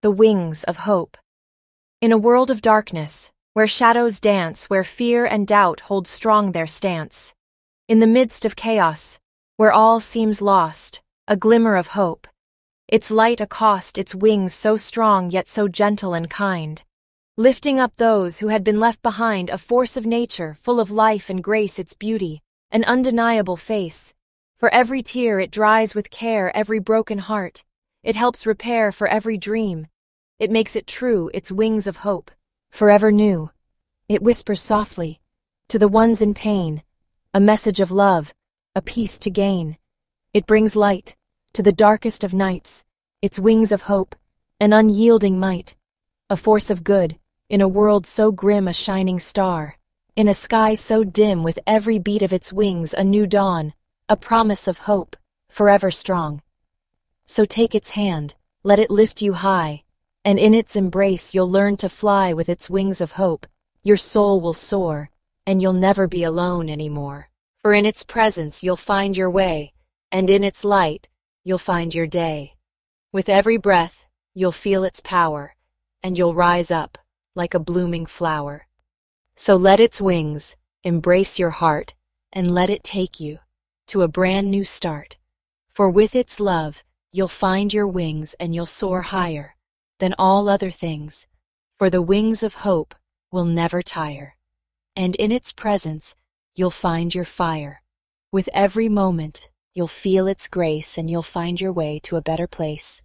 the wings of hope. In a world of darkness, where shadows dance, where fear and doubt hold strong their stance, in the midst of chaos, where all seems lost, a glimmer of hope. Its light accost its wings so strong yet so gentle and kind, lifting up those who had been left behind, a force of nature, full of life and grace, its beauty, an undeniable face. For every tear it dries with care, every broken heart. It helps repair for every dream. It makes it true, its wings of hope, forever new. It whispers softly, to the ones in pain, a message of love, a peace to gain. It brings light, to the darkest of nights, its wings of hope, an unyielding might, a force of good, in a world so grim a shining star, in a sky so dim with every beat of its wings a new dawn, a promise of hope, forever strong. So take its hand, let it lift you high, and in its embrace you'll learn to fly with its wings of hope, your soul will soar, and you'll never be alone anymore. For in its presence you'll find your way, and in its light you'll find your day. With every breath you'll feel its power, and you'll rise up like a blooming flower. So let its wings embrace your heart and let it take you to a brand new start. For with its love you'll find your wings and you'll soar higher than all other things, for the wings of hope will never tire. And in its presence you'll find your fire. With every moment You'll feel its grace and you'll find your way to a better place.